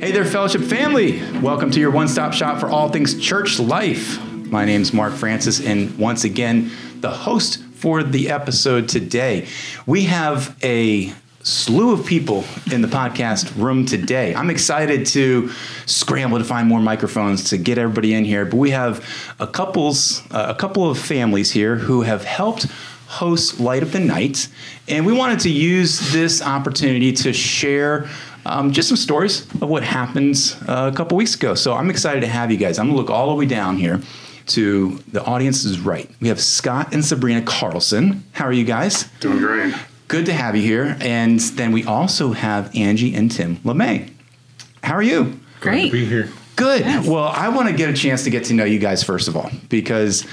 Hey there, fellowship family. Welcome to your one stop shop for all things church life. My name's Mark Francis, and once again, the host for the episode today. We have a slew of people in the podcast room today. I'm excited to scramble to find more microphones to get everybody in here, but we have a couples, uh, a couple of families here who have helped host Light Up the Night, and we wanted to use this opportunity to share um, just some stories of what happened uh, a couple weeks ago. So I'm excited to have you guys. I'm gonna look all the way down here to the audience is right. We have Scott and Sabrina Carlson. How are you guys? Doing great. Good to have you here. And then we also have Angie and Tim LeMay. How are you? Glad to Great. be here. Good. Yes. Well, I want to get a chance to get to know you guys first of all, because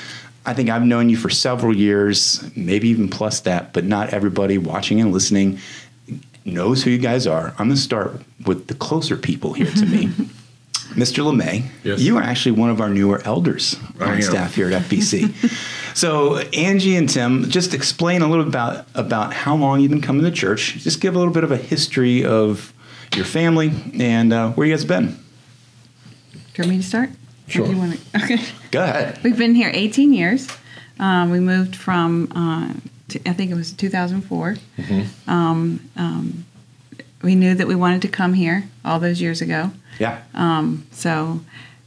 I think I've known you for several years, maybe even plus that, but not everybody watching and listening knows who you guys are. I'm going to start with the closer people here to me. Mr. LeMay, Yes. you are actually one of our newer elders I on am. staff here at FBC. so, Angie and Tim, just explain a little about about how long you've been coming to church. Just give a little bit of a history of your family and uh, where you guys have been. Do you want me to start? Sure. do you wanna- okay. Go ahead. We've been here 18 years. Um, we moved from, uh, to, I think it was 2004. Um, um, we knew that we wanted to come here all those years ago. Yeah. Um, so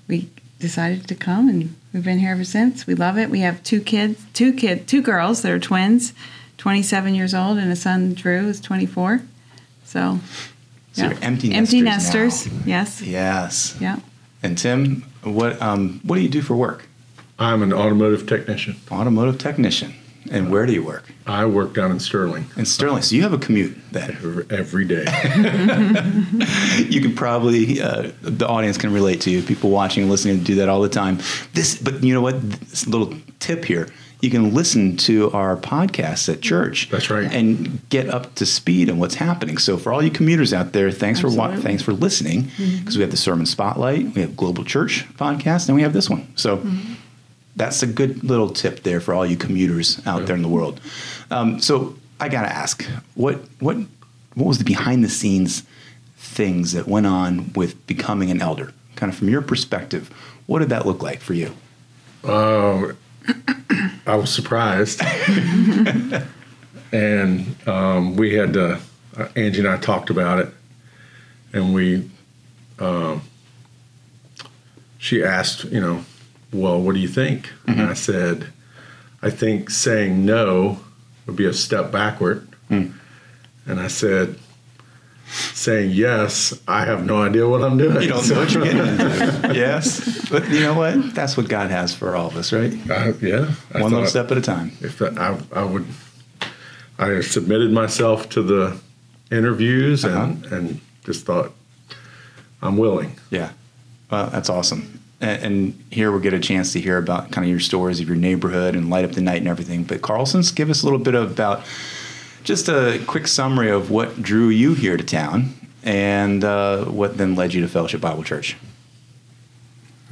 we decided to come and we've been here ever since. We love it. We have two kids, two kid, two girls that are twins, 27 years old, and a son, Drew, is 24. So, So you're empty empty nesters nesters. Yes. Yes. Yeah. And Tim, what um, what do you do for work? I'm an automotive technician. Automotive technician. And where do you work? I work down in Sterling In Sterling. So you have a commute then. every, every day. you can probably uh, the audience can relate to you. People watching and listening do that all the time. This, but you know what? This little tip here: you can listen to our podcasts at church. That's right. and get up to speed on what's happening. So for all you commuters out there, thanks for wa- thanks for listening because we have the Sermon Spotlight, we have Global Church podcast, and we have this one. So. That's a good little tip there for all you commuters out there in the world. Um, so I gotta ask, what what what was the behind the scenes things that went on with becoming an elder? Kind of from your perspective, what did that look like for you? Uh, I was surprised. and um, we had, uh, Angie and I talked about it. And we, um, she asked, you know, well, what do you think? And mm-hmm. I said, I think saying no would be a step backward. Mm. And I said, saying yes, I have no idea what I'm doing. You don't know what you're getting into. yes, but you know what? That's what God has for all of us, right? I, yeah. I One little step at a time. if that, I, I would I submitted myself to the interviews uh-huh. and and just thought I'm willing. Yeah, well, that's awesome. And, and here we'll get a chance to hear about kind of your stories of your neighborhood and light up the night and everything. But Carlson's, give us a little bit about just a quick summary of what drew you here to town and uh, what then led you to Fellowship Bible Church.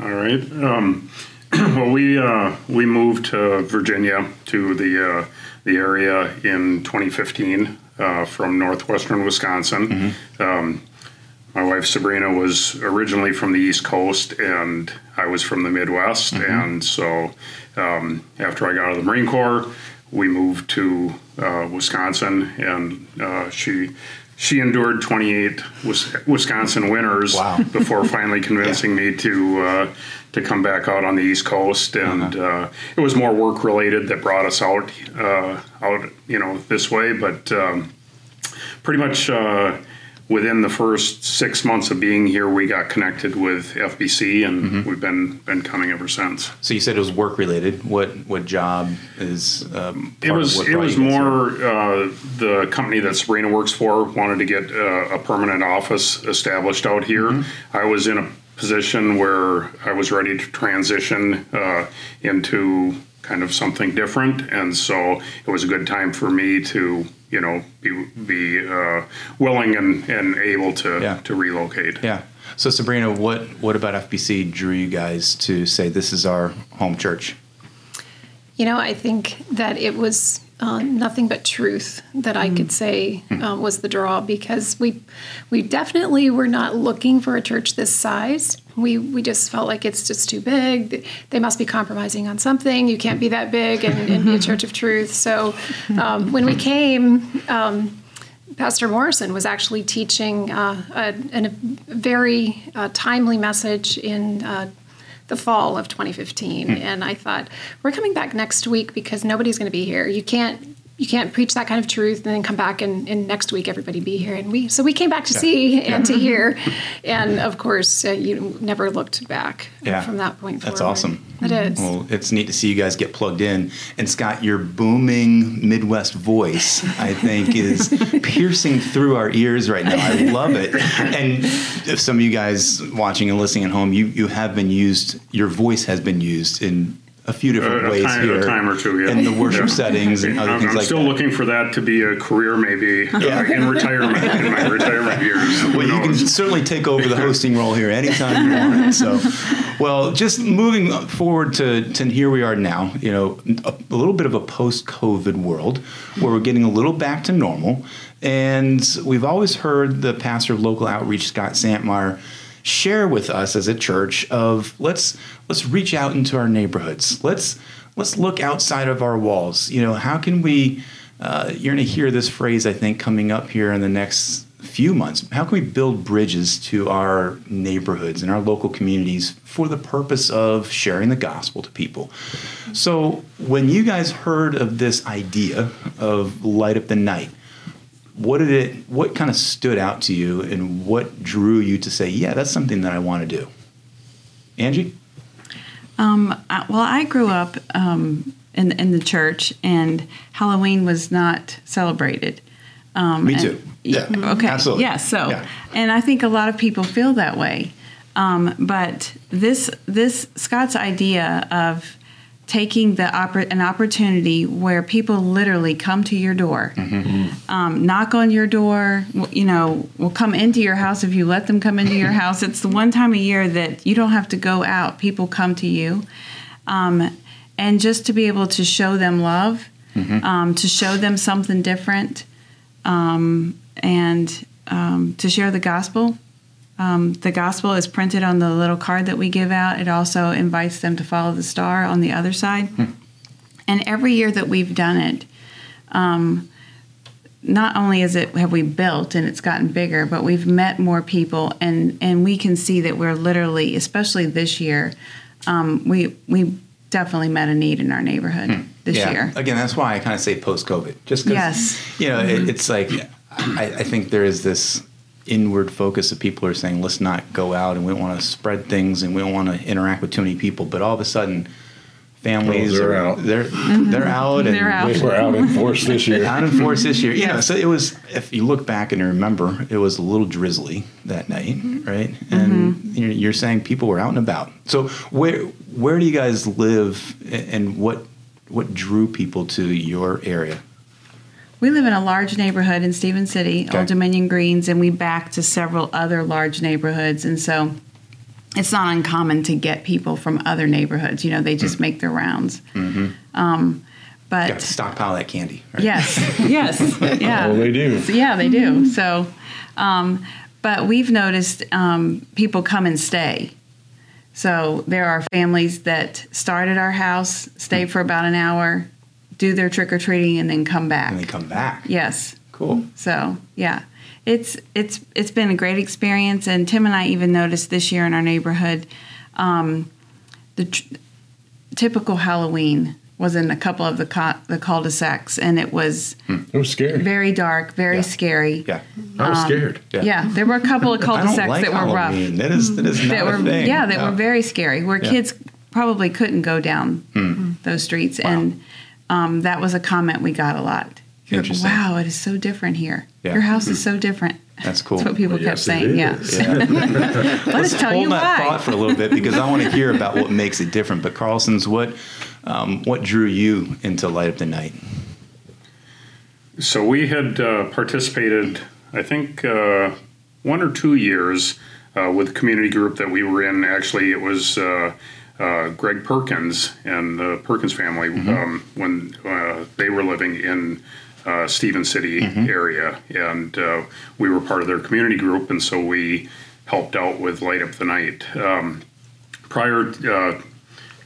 All right. Um, well, we uh, we moved to Virginia to the uh, the area in 2015 uh, from northwestern Wisconsin. Um, my wife Sabrina was originally from the East Coast, and I was from the Midwest. And so, um, after I got out of the Marine Corps, we moved to uh, Wisconsin, and uh, she. She endured 28 Wisconsin winters Wow. before finally convincing me to uh, to come back out on the East Coast, and uh, it was more work related that brought us out uh, out you know this way. But um, pretty much uh, within the first six months of being here, we got connected with FBC, and we've been been coming ever since. So you said it was work related. What what job is um, It was it was you guys here? more uh, the company that Sabrina works for wanted to get uh, a permanent office established out here. Mm-hmm. I was in a position where I was ready to transition uh, into kind of something different, and so it was a good time for me to you know be be uh, willing and, and able to Yeah. to relocate. Yeah. So Sabrina, what what about FBC drew you guys to say this is our home church? You know, I think that it was uh, nothing but truth that I could say uh, was the draw because we we definitely were not looking for a church this size. We we just felt like it's just too big. They must be compromising on something. You can't be that big and, and be a church of truth. So um, when we came. Um, Pastor Morrison was actually teaching uh, a, a, very uh, timely message in uh, the fall of 2015, mm. and I thought we're coming back next week because nobody's going to be here. You can't you can't preach that kind of truth and then come back and, and next week everybody be here and we so we came back to yeah. see and yeah. to hear and of course uh, you never looked back yeah. from that point that's forward. awesome it is well it's neat to see you guys get plugged in and scott your booming midwest voice i think is piercing through our ears right now i love it and if some of you guys watching and listening at home you you have been used your voice has been used in a few different a, ways time, here, a time or two, yeah. in the worship yeah. settings and other I'm, things I'm like still that. looking for that to be a career, maybe uh, in retirement, in my retirement years. Well, you can certainly take over the hosting role here anytime you want. So, well, just moving forward to, to here we are now. You know, a, a little bit of a post-COVID world where we're getting a little back to normal, and we've always heard the pastor of local outreach, Scott Santmar share with us as a church of let's let's reach out into our neighborhoods. Let's let's look outside of our walls. You know, how can we? Uh, you're going to hear this phrase, I think, coming up here in the next few months. How can we build bridges to our neighborhoods and our local communities for the purpose of sharing the gospel to people? So, when you guys heard of this idea of light up the night, what did it what kind of stood out to you and what drew you to say yeah that's something that i want to do angie? Um, I, well i grew up um, in, in the church and halloween was not celebrated. Um, me too. yeah. okay. Absolutely. Yeah so yeah. and i think a lot of people feel that way. Um, but this this scott's idea of taking the oppor- an opportunity where people literally come to your door, mm-hmm. um, knock on your door. You know, will come into your house if you let them come into your house. It's the one time a year that you don't have to go out; people come to you, um, and just to be able to show them love, mm-hmm. um, to show them something different, um, and um, to share the gospel. Um, the gospel is printed on the little card that we give out. It also invites them to follow the star on the other side. Hmm. And every year that we've done it, um, not only is it have we built and it's gotten bigger, but we've met more people, and and we can see that we're literally, especially this year, um, we we definitely met a need in our neighborhood hmm. this yeah. year. Again, that's why I kind of say post COVID, just because yes. you know mm-hmm. it, it's like I, I think there is this inward focus of people are saying let's not go out and we don't want to spread things and we don't want to interact with too many people. But all of a sudden families they're are, out. they're they're out and they're out. we're out in force this year. Out in force this year. Yeah so it was if you look back and remember it was a little drizzly that night right? And mm-hmm. you're saying people were out and about. So where where do you guys live and what what drew people to your area we live in a large neighborhood in Stephens City, okay. Old Dominion Greens, and we back to several other large neighborhoods. And so it's not uncommon to get people from other neighborhoods. You know, they just mm. make their rounds. Mm-hmm. Um, but Got to stockpile that candy. Right? Yes, yes, yeah. well, they do. So, yeah, they do. So, um, but we've noticed um, people come and stay. So there are families that start at our house, stay mm. for about an hour, do their trick or treating, and then come back. And they come back. Yes. Cool. So yeah, it's it's it's been a great experience, and Tim and I even noticed this year in our neighborhood, um, the tr- typical Halloween was in a couple of the co- the cul-de-sacs, and it was hmm. it was scary, very dark, very yeah. scary. Yeah, I was um, scared. Yeah. yeah. there were a couple of cul-de-sacs like that were Halloween. rough. That is that is not that were, a thing. Yeah, that were very scary, where yeah. kids probably couldn't go down hmm. those streets, wow. and um, that was a comment we got a lot. You're, Interesting. Wow, it is so different here. Yeah. Your house is so different. That's cool. That's what people well, kept yes, saying. Yeah. yeah. Let Let's us tell hold you that why. thought for a little bit because I want to hear about what makes it different. But Carlson's, what um, what drew you into Light Up the Night? So we had uh, participated, I think, uh, one or two years uh, with a community group that we were in. Actually, it was uh, Greg Perkins and the Perkins family um, when uh, they were living in uh, Stephens City area, and uh, we were part of their community group, and so we helped out with Light Up the Night. Um, prior uh,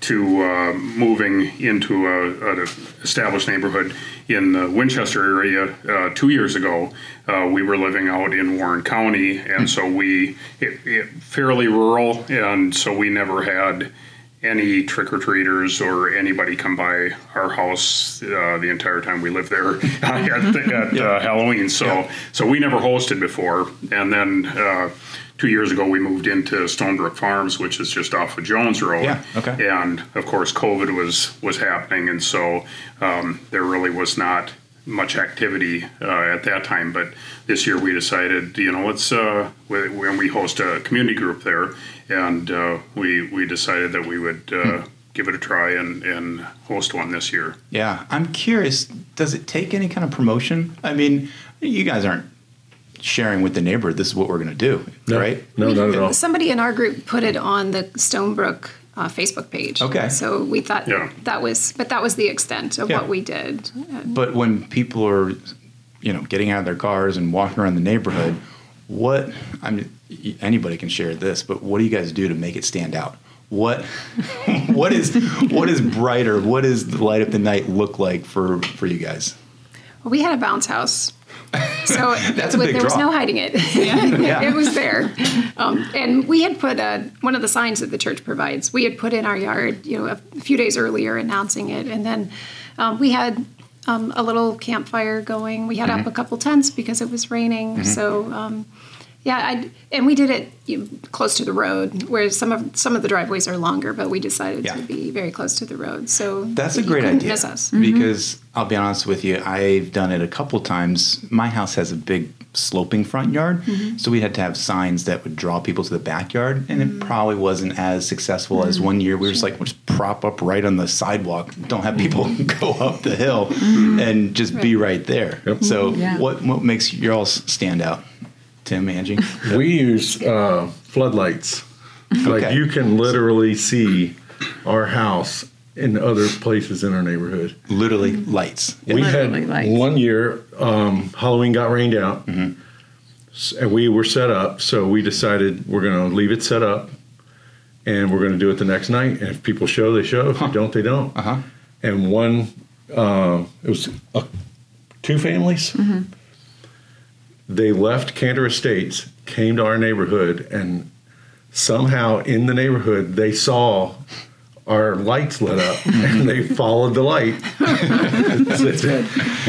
to uh, moving into a, an established neighborhood in the Winchester area uh, two years ago, uh, we were living out in Warren County, and so we it, it fairly rural, and so we never had any trick or treaters or anybody come by our house uh, the entire time we lived there at, at uh, Halloween. So so we never hosted before, and then. Uh, Two years ago, we moved into Stonebrook Farms, which is just off of Jones Road. Yeah, okay. And of course, COVID was was happening, and so um, there really was not much activity uh, at that time. But this year, we decided, you know, let's uh, we- when we host a community group there, and uh, we we decided that we would uh, give it a try and and host one this year. Yeah, I'm curious. Does it take any kind of promotion? I mean, you guys aren't sharing with the neighborhood. This is what we're going to do, No, right? No, not at all. Somebody in our group put it on the Stonebrook uh, Facebook page. Okay. So we thought Yeah. that was, but that was the extent of Yeah. what we did. But when people are, you know, getting out of their cars and walking around the neighborhood, what I mean, anybody can share this, but what do you guys do to make it stand out? What what is what is brighter? What does the light of the night look like for for you guys? Well, we had a bounce house. So That's a big there was no hiding it. Yeah. it was there. Um, and we had put a, one of the signs that the church provides, we had put in our yard, you know, a few days earlier announcing it. And then um, we had um, a little campfire going. We had Mm-hmm. up a couple tents because it was raining. So, um, yeah, I and we did it you know, close to the road, where some of some of the driveways are longer, but we decided Yeah. to be very close to the road. So That's a great idea. Miss us. Mm-hmm. Because I'll be honest with you, I've done it a couple times. My house has a big sloping front yard, mm-hmm. so we had to have signs that would draw people to the backyard, and it mm. probably wasn't as successful as mm. one year. We were just like, we'll just prop up right on the sidewalk. Don't have people mm-hmm. go up the hill, and just be right there. Yep. So, Yeah. what what makes y'all stand out? Tim, Angie. We use uh, floodlights. Like Okay. you can literally see our house in other places in our neighborhood. Literally lights. We had lights. one year um, Halloween got rained out, S- and we were set up. So we decided we're going to leave it set up, and we're going to do it the next night. And if people show, they show. If they don't, they don't. Uh huh. And one, uh, it was uh, two families. They left Cantor Estates, came to our neighborhood, and somehow in the neighborhood they saw our lights lit up, and they followed the light.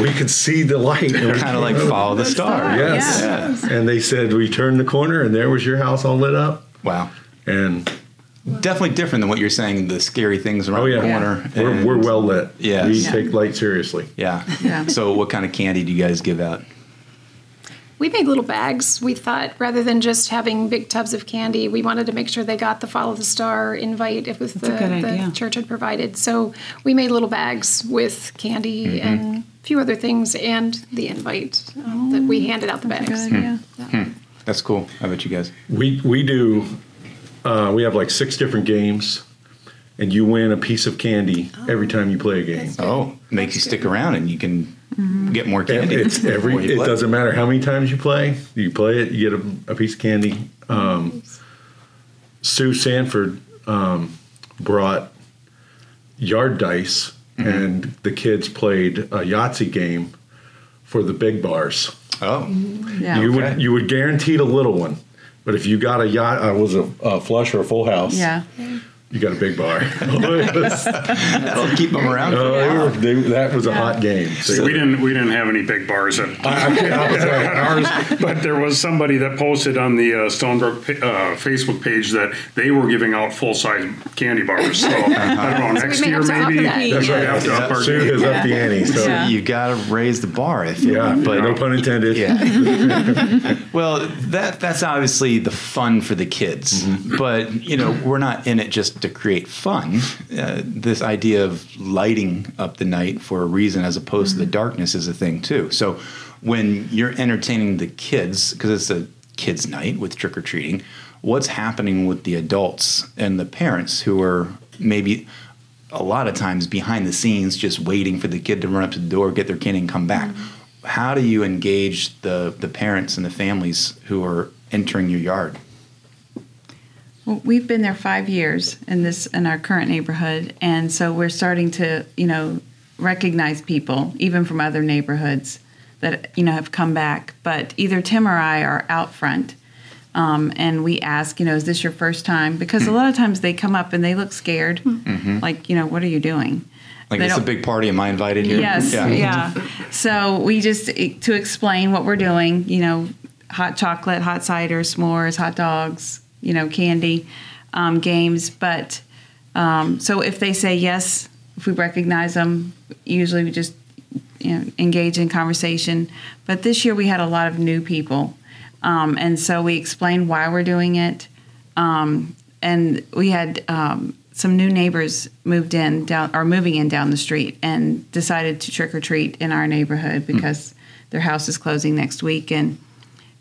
we could see the light. and we Kind of like follow the star. Yes. Yeah. And they said we turned the corner, and there was your house all lit up. Wow. And Definitely different than what you're saying. The scary things around oh yeah, the corner. we're, we're well lit. Yes. we Yeah. take light seriously. Yeah. Yeah. So, what kind of candy do you guys give out? We made little bags. We thought rather than just having big tubs of candy, we wanted to make sure they got the follow the star invite if it was the, a good idea. the church had provided. So we made little bags with candy Mm-hmm. and a few other things and the invite um, that we handed out the That's a bags. good idea. That's cool. How about you guys? We we do. Uh, we have like six different games, and you win a piece of candy every time you play a game. Oh, makes you stick good. around and you can get more And candy. it's every. It play. doesn't matter how many times you play. You play it, you get a, a piece of candy. Um, Sue Sanford um, brought yard dice, and the kids played a Yahtzee game for the big bars. Oh, Yeah. You Okay. would you would guaranteed a little one, but if you got a yacht, uh, was a, a flush or a full house, yeah. You got a big bar. It was- that'll keep them around. Oh, they were, they, that was a hot game. So- We didn't we didn't have any big bars at I, I can't, I ours, But there was somebody that posted on the uh, Stonebrook uh, Facebook page that they were giving out full size candy bars. So I don't know. So Next year have to up maybe that's we right. have to up our Sue game. has up the ante. So Yeah. You got to raise the bar, If feel. yeah, but no pun intended. Yeah. well, that that's obviously the fun for the kids, Mm-hmm. but you know we're not in it just to create fun. Uh, this idea of lighting up the night for a reason, as opposed to the darkness, is a thing too. So when you're entertaining the kids, because it's a kids' night with trick or treating, what's happening with the adults and the parents who are maybe a lot of times behind the scenes just waiting for the kid to run up to the door, get their kid, and come back. Mm-hmm. How do you engage the, the parents and the families who are entering your yard? Well, we've been there five years in this in our current neighborhood, and so we're starting to, you know, recognize people even from other neighborhoods that you know have come back. But either Tim or I are out front, um, and we ask, you know, is this your first time? Because a lot of times they come up and they look scared, hmm. mm-hmm. like, you know, what are you doing? Like, They it's a big party. Am I invited here? Yes, yeah. So we just eh, to explain what we're doing, you know, hot chocolate, hot cider, s'mores, hot dogs, you know, candy, um, games. But um, so if they say yes, if we recognize them, usually we just you know engage in conversation. But this year we had a lot of new people, um, and so we explained why we're doing it. Um, and we had um, some new neighbors moved in down or moving in down the street and decided to trick or treat in our neighborhood because their house is closing next week and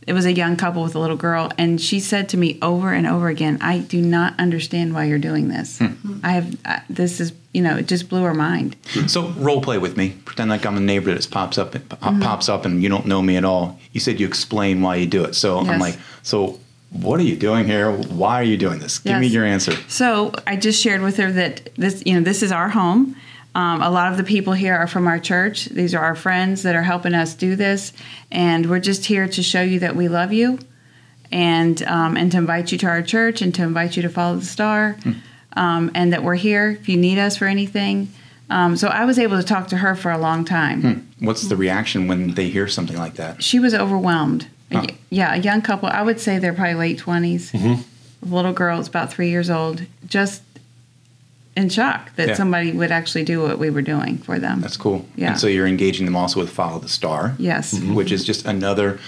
it was a young couple with a little girl and she said to me over and over again i do not understand why you're doing this i have uh, this is you know it just blew her mind So role play with me. Pretend like I'm a neighbor that pops up, pop- pops up, and you don't know me at all. You said you explain why you do it. So I'm like, so what are you doing here? Why are you doing this? Give me your answer. So I just shared with her that this, you know, this is our home. Um, a lot of the people here are from our church. These are our friends that are helping us do this, and we're just here to show you that we love you, and um, and to invite you to our church, and to invite you to follow the star, um, and that we're here if you need us for anything. Um, so I was able to talk to her for a long time. What's the reaction when they hear something like that? She was overwhelmed. Yeah, a young couple. I would say they're probably late 20s Mm-hmm. Little girl is about three years old, just in shock that Yeah. somebody would actually do what we were doing for them. That's cool. Yeah. And so you're engaging them also with Follow the Star. Yes. Mm-hmm. Which is just another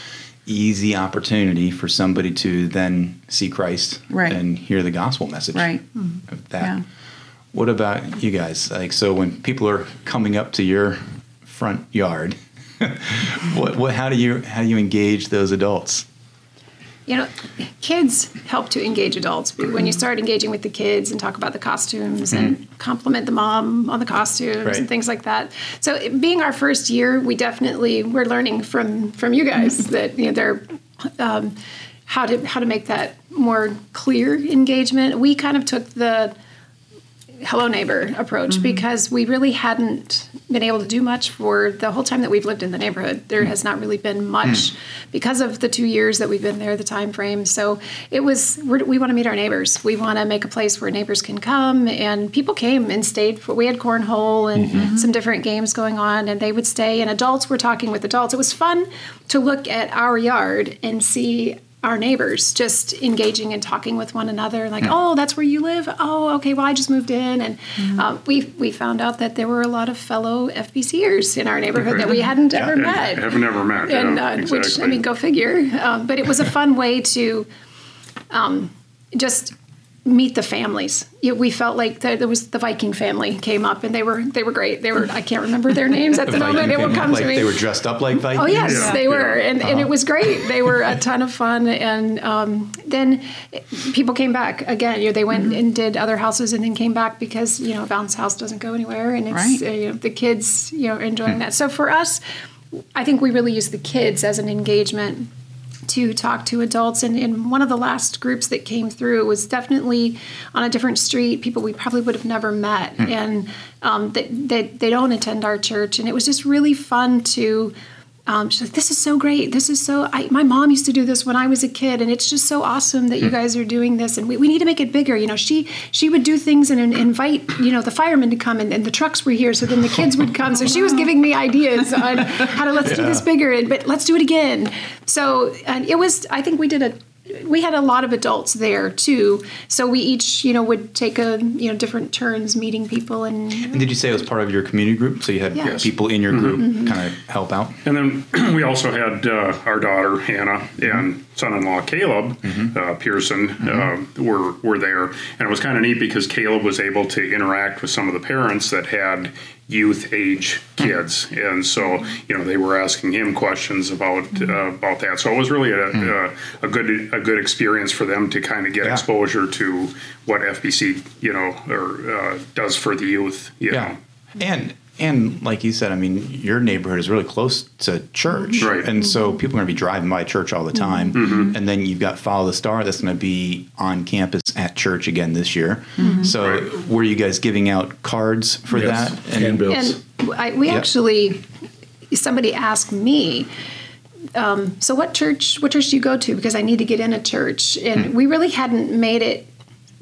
easy opportunity for somebody to then see Christ Right. and hear the gospel message. Right. Of that. Yeah. What about you guys? Like, so when people are coming up to your front yard, what, what, how do you, how do you engage those adults? You know, kids help to engage adults. When you start engaging with the kids and talk about the costumes and compliment the mom on the costumes Right. and things like that. So, it, being our first year, we definitely we're learning from from you guys that you know they're um, how to how to make that more clear engagement. We kind of took the hello neighbor approach mm-hmm. because we really hadn't been able to do much for the whole time that we've lived in the neighborhood. There has not really been much mm. because of the two years that we've been there the time frame. So it was we're, we want to meet our neighbors. We want to make a place where neighbors can come and people came and stayed for we had cornhole and mm-hmm. some different games going on and they would stay and adults were talking with adults. It was fun to look at our yard and see our neighbors just engaging and talking with one another like oh that's where you live? Oh okay well i just moved in. And uh, we we found out that there were a lot of fellow fbcers in our neighborhood that we hadn't ever met. Have never met. and yeah, uh, which I mean, go figure. Um, but it was a fun way to um, just meet the families. We felt like there, there was the Viking family came up, and they were they were great. They were I can't remember their names at the, moment. Viking It will come like to me. they were dressed up like Vikings? Oh yes, Yeah. they were, and, and it was great. They were a ton of fun, and um, then people came back again. You know, they went and did other houses, and then came back because you know Bounce House doesn't go anywhere, and it's Right. uh, you know the kids you know enjoying that. So for us, I think we really use the kids as an engagement to talk to adults. And in one of the last groups that came through was definitely on a different street, people we probably would have never met. And um, they, they, they don't attend our church. And it was just really fun to. Um, she's like, this is so great. This is so. I, my mom used to do this when I was a kid, and it's just so awesome that you guys are doing this. And we, we need to make it bigger. You know, she she would do things and, and invite you know the firemen to come, and, and the trucks were here, so then the kids would come. So she was giving me ideas on how to let's do this bigger, and but let's do it again. So and it was. I think we did a. We had a lot of adults there too, so we each, you know, would take a, you know, different turns meeting people, and And did you say it was part of your community group? So you had Yes. people in your group kind of help out? And then we also had uh, our daughter Hannah and son-in-law Caleb uh, Pearson uh, were were there, and it was kind of neat because Caleb was able to interact with some of the parents that had youth age kids, and so you know they were asking him questions about uh, about that. So it was really a, a, a good a good experience for them to kind of get Yeah. exposure to what FBC you know or uh, does for the youth. You Yeah. know. And and like you said, I mean, your neighborhood is really close to church, Right. And so people are going to be driving by church all the time. Mm-hmm. And then you've got Follow the Star that's going to be on campus at church again this year. So Right. were you guys giving out cards for Yes, that? handbills. And I, we Yep. actually, somebody asked me, um, so what church? What church do you go to? Because I need to get in a church, and Hmm. we really hadn't made it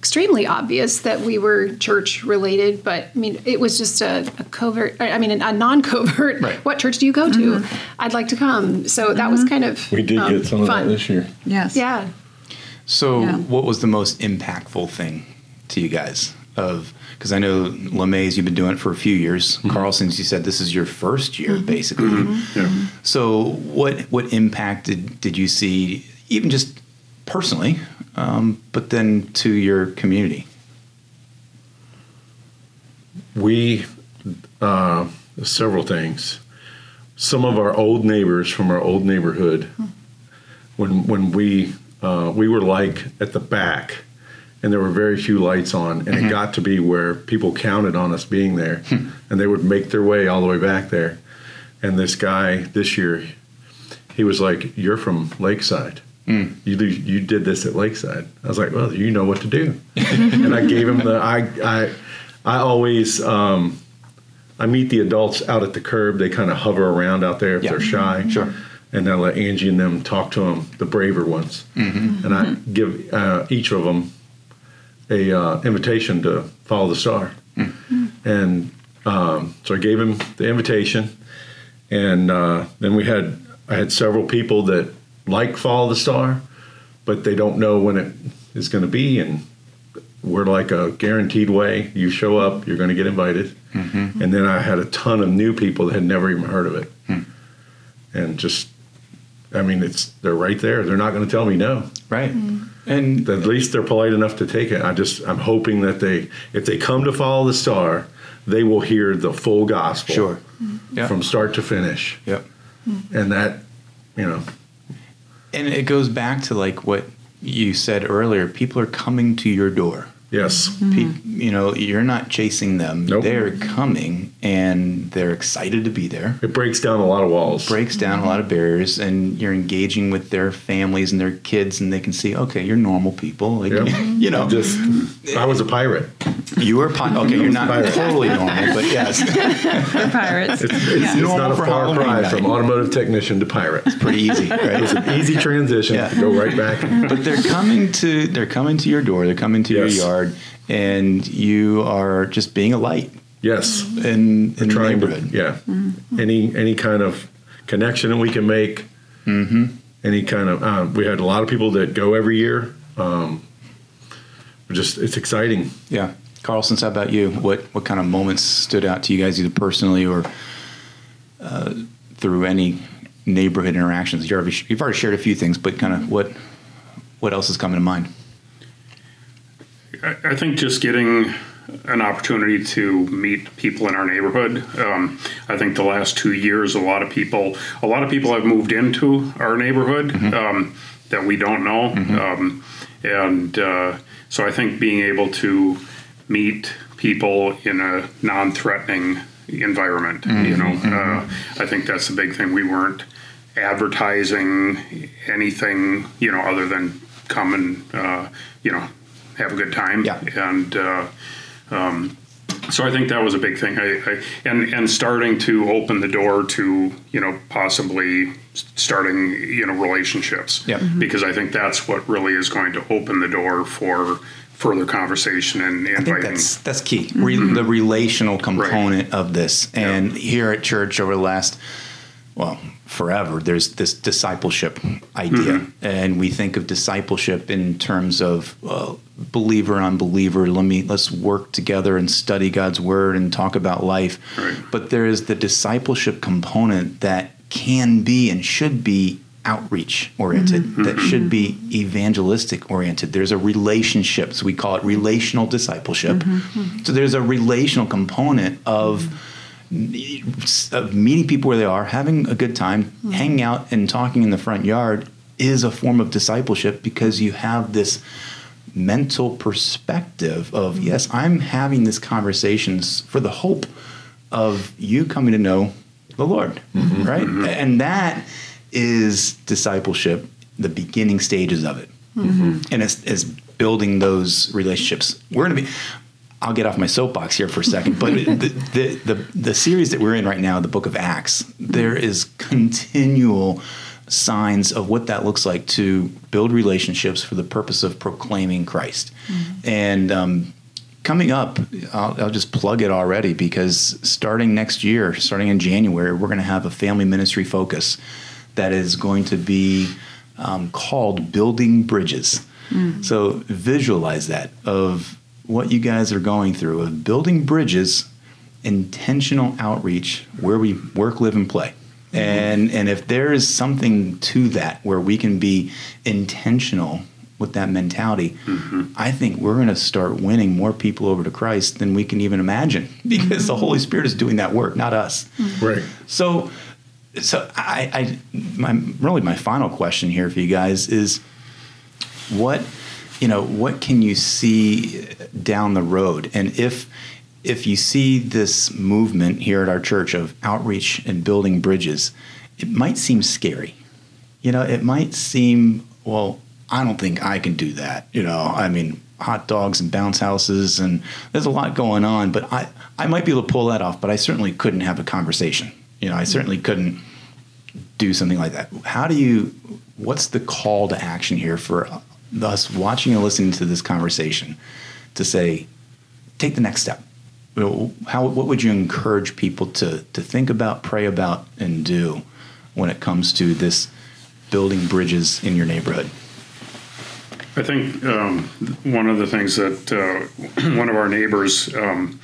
extremely obvious that we were church related. But I mean, it was just a, a covert. I mean, a non-covert. Right. What church do you go to? Mm-hmm. I'd like to come. So that was mm-hmm. kind of We did um, get some of that this year. Yes. Yeah. So, Yeah. what was the most impactful thing to you guys? Of because I know LeMay's, you've been doing it for a few years. Mm-hmm. Carlson's, you said this is your first year, basically. Yeah. So, what what impact did, did you see, even just personally, um, but then to your community? We uh, several things. Some of our old neighbors from our old neighborhood, when when we uh, we were like at the back, and there were very few lights on, and it got to be where people counted on us being there, and they would make their way all the way back there. And this guy this year, he was like, "You're from Lakeside." You you did this at Lakeside. I was like, well, you know what to do, and I gave him the I I I always um, I meet the adults out at the curb. They kind of hover around out there if Yeah. they're shy. Sure. And I let Angie and them talk to them, the braver ones, and I give uh, each of them a uh, invitation to follow the star. And um, so I gave him the invitation, and uh, then we had I had several people that like follow the star, but they don't know when it is going to be, and we're like a guaranteed way. You show up, you're going to get invited. Mm-hmm. And then I had a ton of new people that had never even heard of it, hmm. and just, I mean, it's they're right there. They're not going to tell me no. Right. Hmm. And At least they're polite enough to take it. I just, I'm hoping that they, if they come to follow the star, they will hear the full gospel sure. Hmm. Yeah. from start to finish, yep. and that, you know, And it goes back to like what you said earlier. People are coming to your door. Yes, Pe- mm-hmm. you know, you're not chasing them. Nope. They're coming and they're excited to be there. it breaks down a lot of walls. Breaks down a lot of mm-hmm. barriers, and you're engaging with their families and their kids, and they can see, okay, you're normal people. Like, Yep. you know, Just, I was a pirate. you were pi- okay. You're not Pirate. totally normal, but yes, They're pirates. It's, it's Normal not a far Halloween cry night. from automotive technician to pirate. It's pretty easy, right? It's an easy transition Yeah. to go right back. but they're coming to they're coming to your door. They're coming to Yes. your yard, and you are just being a light Yes, in, in the trying to, neighborhood. yeah. Any any kind of connection that we can make. Mm-hmm. Any kind of uh, we had a lot of people that go every year. Um, just it's exciting. Yeah. Carlson's, how about you? What what kind of moments stood out to you guys, either personally or uh, through any neighborhood interactions? You've already, you've already shared a few things, but kind of what what else is coming to mind? I, think just getting an opportunity to meet people in our neighborhood. Um, I think the last two years, a lot of people, a lot of people have moved into our neighborhood um, that we don't know, um, and uh, so I think being able to meet people in a non-threatening environment, you know, uh, I think that's the big thing. We weren't advertising anything, you know, other than come and uh, you know have a good time. Yeah. And uh, um, so I think that was a big thing. I, I, and and starting to open the door to you know possibly starting you know relationships. Yeah. Because I think that's what really is going to open the door for further conversation and I think that's that's key. Re- the relational component of this, and here at church over the last well forever, there's this discipleship idea, mm-hmm. and we think of discipleship in terms of uh, believer and unbeliever. Let me let's work together and study God's word and talk about life. Right. But there is the discipleship component that can be and should be outreach oriented mm-hmm. that should be evangelistic oriented. There's a relationship so we call it relational discipleship. Mm-hmm. So there's a relational component of of meeting people where they are, having a good time, mm-hmm. hanging out and talking in the front yard is a form of discipleship because you have this mental perspective of mm-hmm. yes, I'm having these conversations for the hope of you coming to know the Lord, mm-hmm. right? And that is discipleship, the beginning stages of it, and it's, it's building those relationships. We're going to be. I'll get off my soapbox here for a second, but the, the, the, the series that we're in right now, the book of Acts, there is continual signs of what that looks like to build relationships for the purpose of proclaiming Christ. And um, coming up, I'll, I'll just plug it already because starting next year, starting in January, we're going to have a family ministry focus that is going to be um, called Building Bridges. So visualize that of what you guys are going through of building bridges, intentional outreach where we work, live, and play. And and if there is something to that where we can be intentional with that mentality, mm-hmm. I think we're going to start winning more people over to Christ than we can even imagine because the Holy Spirit is doing that work, not us. Mm-hmm. Right. So, so I, I my really my final question here for you guys is, what, you know, what can you see down the road, and if if you see this movement here at our church of outreach and building bridges, it might seem scary. You know, it might seem well. I don't think I can do that. You know, I mean, hot dogs and bounce houses, and there's a lot going on. But I, I might be able to pull that off. But I certainly couldn't have a conversation. You know, I certainly couldn't do something like that. How do you? What's the call to action here for us watching and listening to this conversation to say, take the next step? How? What would you encourage people to to think about, pray about, and do when it comes to this building bridges in your neighborhood? I think um, one of the things that uh, one of our neighbors, um,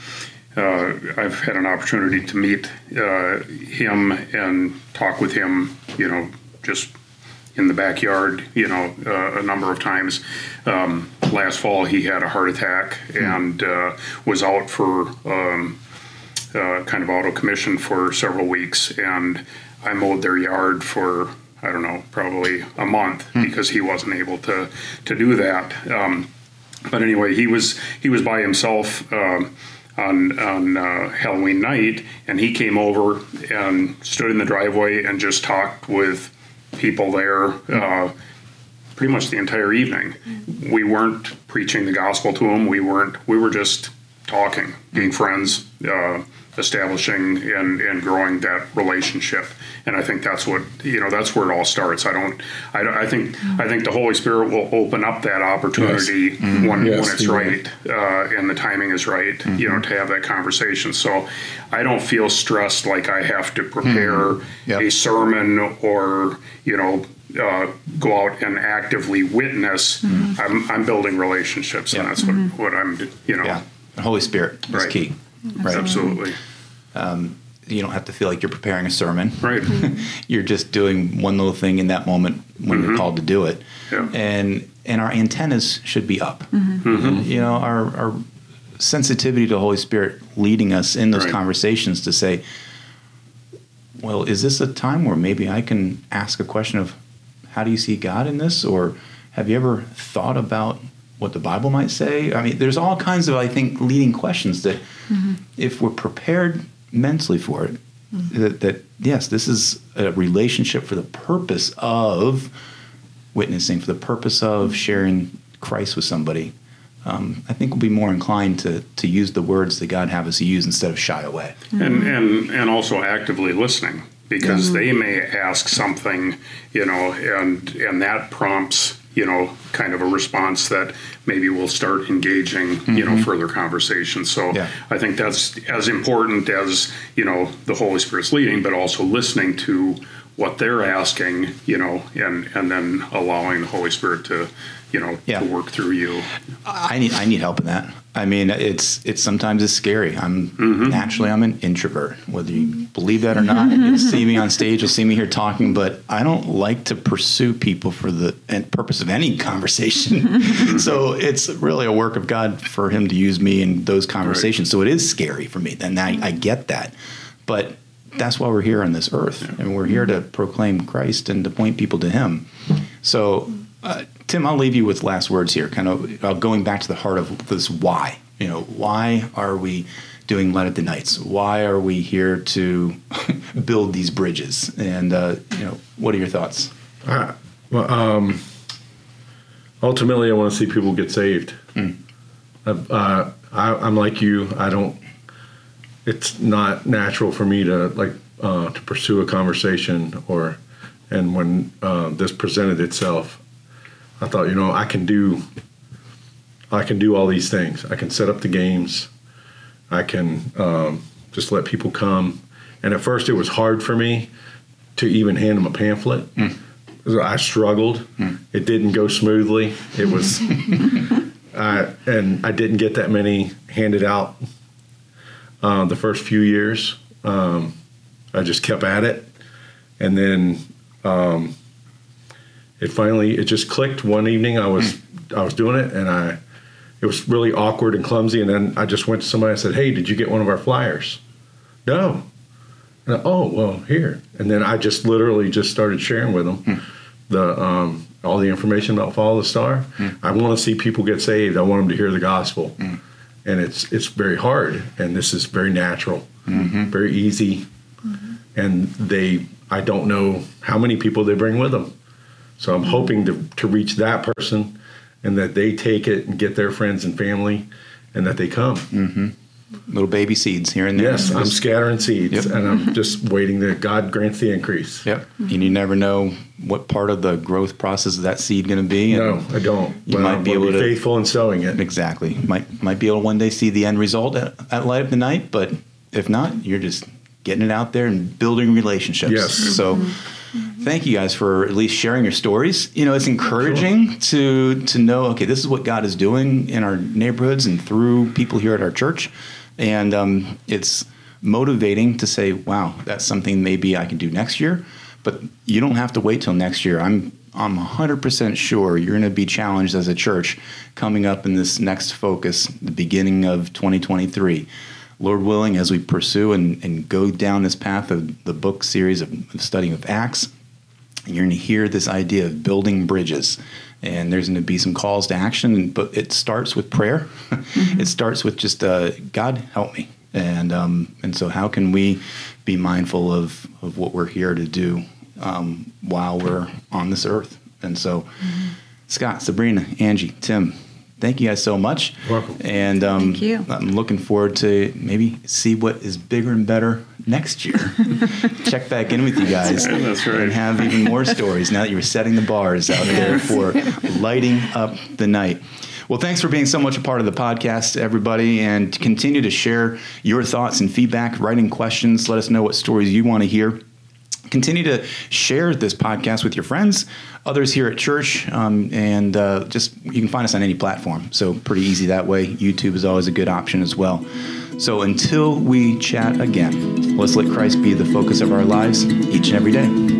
uh, I've had an opportunity to meet uh, him and talk with him, you know, just in the backyard, you know, uh, a number of times. Um, last fall, he had a heart attack and uh, was out for um, uh, kind of auto commission for several weeks. And I mowed their yard for I don't know, probably a month because he wasn't able to to do that. Um, but anyway, he was he was by himself um, on on uh, Halloween night, and he came over and stood in the driveway and just talked with people there. Uh, pretty much the entire evening. We weren't preaching the gospel to them. We weren't. We were just talking, being friends, uh, establishing and, and growing that relationship. And I think that's what you know. That's where it all starts. I don't. I, don't- I think. I think the Holy Spirit will open up that opportunity when Yes, when it's right uh, and the timing is right. You know, to have that conversation. So I don't feel stressed like I have to prepare Yep. a sermon or you know. Uh, go out and actively witness. I'm, I'm building relationships, and Yeah. that's what, what I'm, you know, Yeah, the Holy Spirit is Right. key. Right. absolutely. Um, you don't have to feel like you're preparing a sermon. Right. You're just doing one little thing in that moment when you're mm-hmm. called to do it. Yeah. And and our antennas should be up. Mm-hmm. Mm-hmm. You know, our our sensitivity to the Holy Spirit leading us in those Right. conversations to say, well, is this a time where maybe I can ask a question of how do you see God in this? Or have you ever thought about what the Bible might say? I mean, there's all kinds of, I think, leading questions that mm-hmm. if we're prepared mentally for it, mm-hmm. that, that yes, this is a relationship for the purpose of witnessing, for the purpose of mm-hmm. sharing Christ with somebody. Um, I think we'll be more inclined to, to use the words that God have us use instead of shy away. and and and also actively listening because they may ask something you know and and that prompts you know kind of a response that maybe we'll start engaging you know mm-hmm. further conversation so Yeah. i think that's as important as you know the holy spirit's leading but also listening to what they're asking you know and and then allowing the holy spirit to you know Yeah. to work through you I need I need help in that. I mean, it's it's sometimes it's scary. I'm mm-hmm. naturally I'm an introvert, whether you believe that or not. Mm-hmm. You'll see me on stage, you'll see me here talking, but I don't like to pursue people for the purpose of any conversation. Mm-hmm. so it's really a work of God for Him to use me in those conversations. So it is scary for me, and I, I get that. but that's why we're here on this earth, and we're here to proclaim Christ and to point people to Him. So, uh, Tim, I'll leave you with last words here, kind of uh, going back to the heart of this why. You know, why are we doing Light Up the Nights? Why are we here to build these bridges? And uh, you know, what are your thoughts? Uh, well, um, ultimately, I want to see people get saved. Mm. Uh, I, I'm like you. I don't. It's not natural for me to like uh, to pursue a conversation or, and when uh, this presented itself, I thought, you know, I can do. I can do all these things. I can set up the games. I can um, just let people come. And at first, it was hard for me to even hand them a pamphlet. Mm. I struggled. Mm. It didn't go smoothly. It was, uh, and I didn't get that many handed out uh, the first few years. Um, I just kept at it, and then um, it finally it just clicked one evening. I was I was doing it, and I it was really awkward and clumsy. And then I just went to somebody. and said, "Hey, did you get one of our flyers?" No. And I, oh well, here. And then I just literally just started sharing with them the um, all the information about Follow the Star. I want to see people get saved. I want them to hear the gospel, and it's it's very hard. And this is very natural, mm-hmm. very easy, mm-hmm. and they I don't know how many people they bring with them. So I'm mm-hmm. hoping to to reach that person, and that they take it and get their friends and family, and that they come. Little baby seeds here and there. Yes, I'm scattering seeds, Yep. and I'm just waiting that God grants the increase. Yep. And you never know what part of the growth process is that seed going to be. and- No, I don't. You But might I'm be gonna able faithful in sowing it. Exactly. Might might be able to one day see the end result at, at Light Up the Night, but if not, you're just getting it out there and building relationships. Yes. So mm-hmm. thank you guys for at least sharing your stories. You know, it's encouraging to to know, okay, this is what God is doing in our neighborhoods and through people here at our church. And um, it's motivating to say, wow, that's something maybe I can do next year. But you don't have to wait till next year. I'm I'm 100% sure you're going to be challenged as a church coming up in this next focus, the beginning of 2023. Lord willing, as we pursue and, and go down this path of the book series of, of studying of Acts, you're going to hear this idea of building bridges. And there's going to be some calls to action, but it starts with prayer. it starts with just, uh, God, help me. And, um, and so, how can we be mindful of, of what we're here to do um, while we're on this earth? And so, Scott, Sabrina, Angie, Tim, thank you guys so much. Welcome. And um, Thank you. I'm looking forward to maybe see what is bigger and better next year. Check back in with you guys That's right. and have even more stories now that you're setting the bars out there for lighting up the night. Well, thanks for being so much a part of the podcast, everybody, and continue to share your thoughts and feedback, writing questions. Let us know what stories you want to hear continue to share this podcast with your friends, others here at church, um, and uh, just you can find us on any platform. So pretty easy that way. YouTube is always a good option as well. So until we chat again, let's let Christ be the focus of our lives each and every day.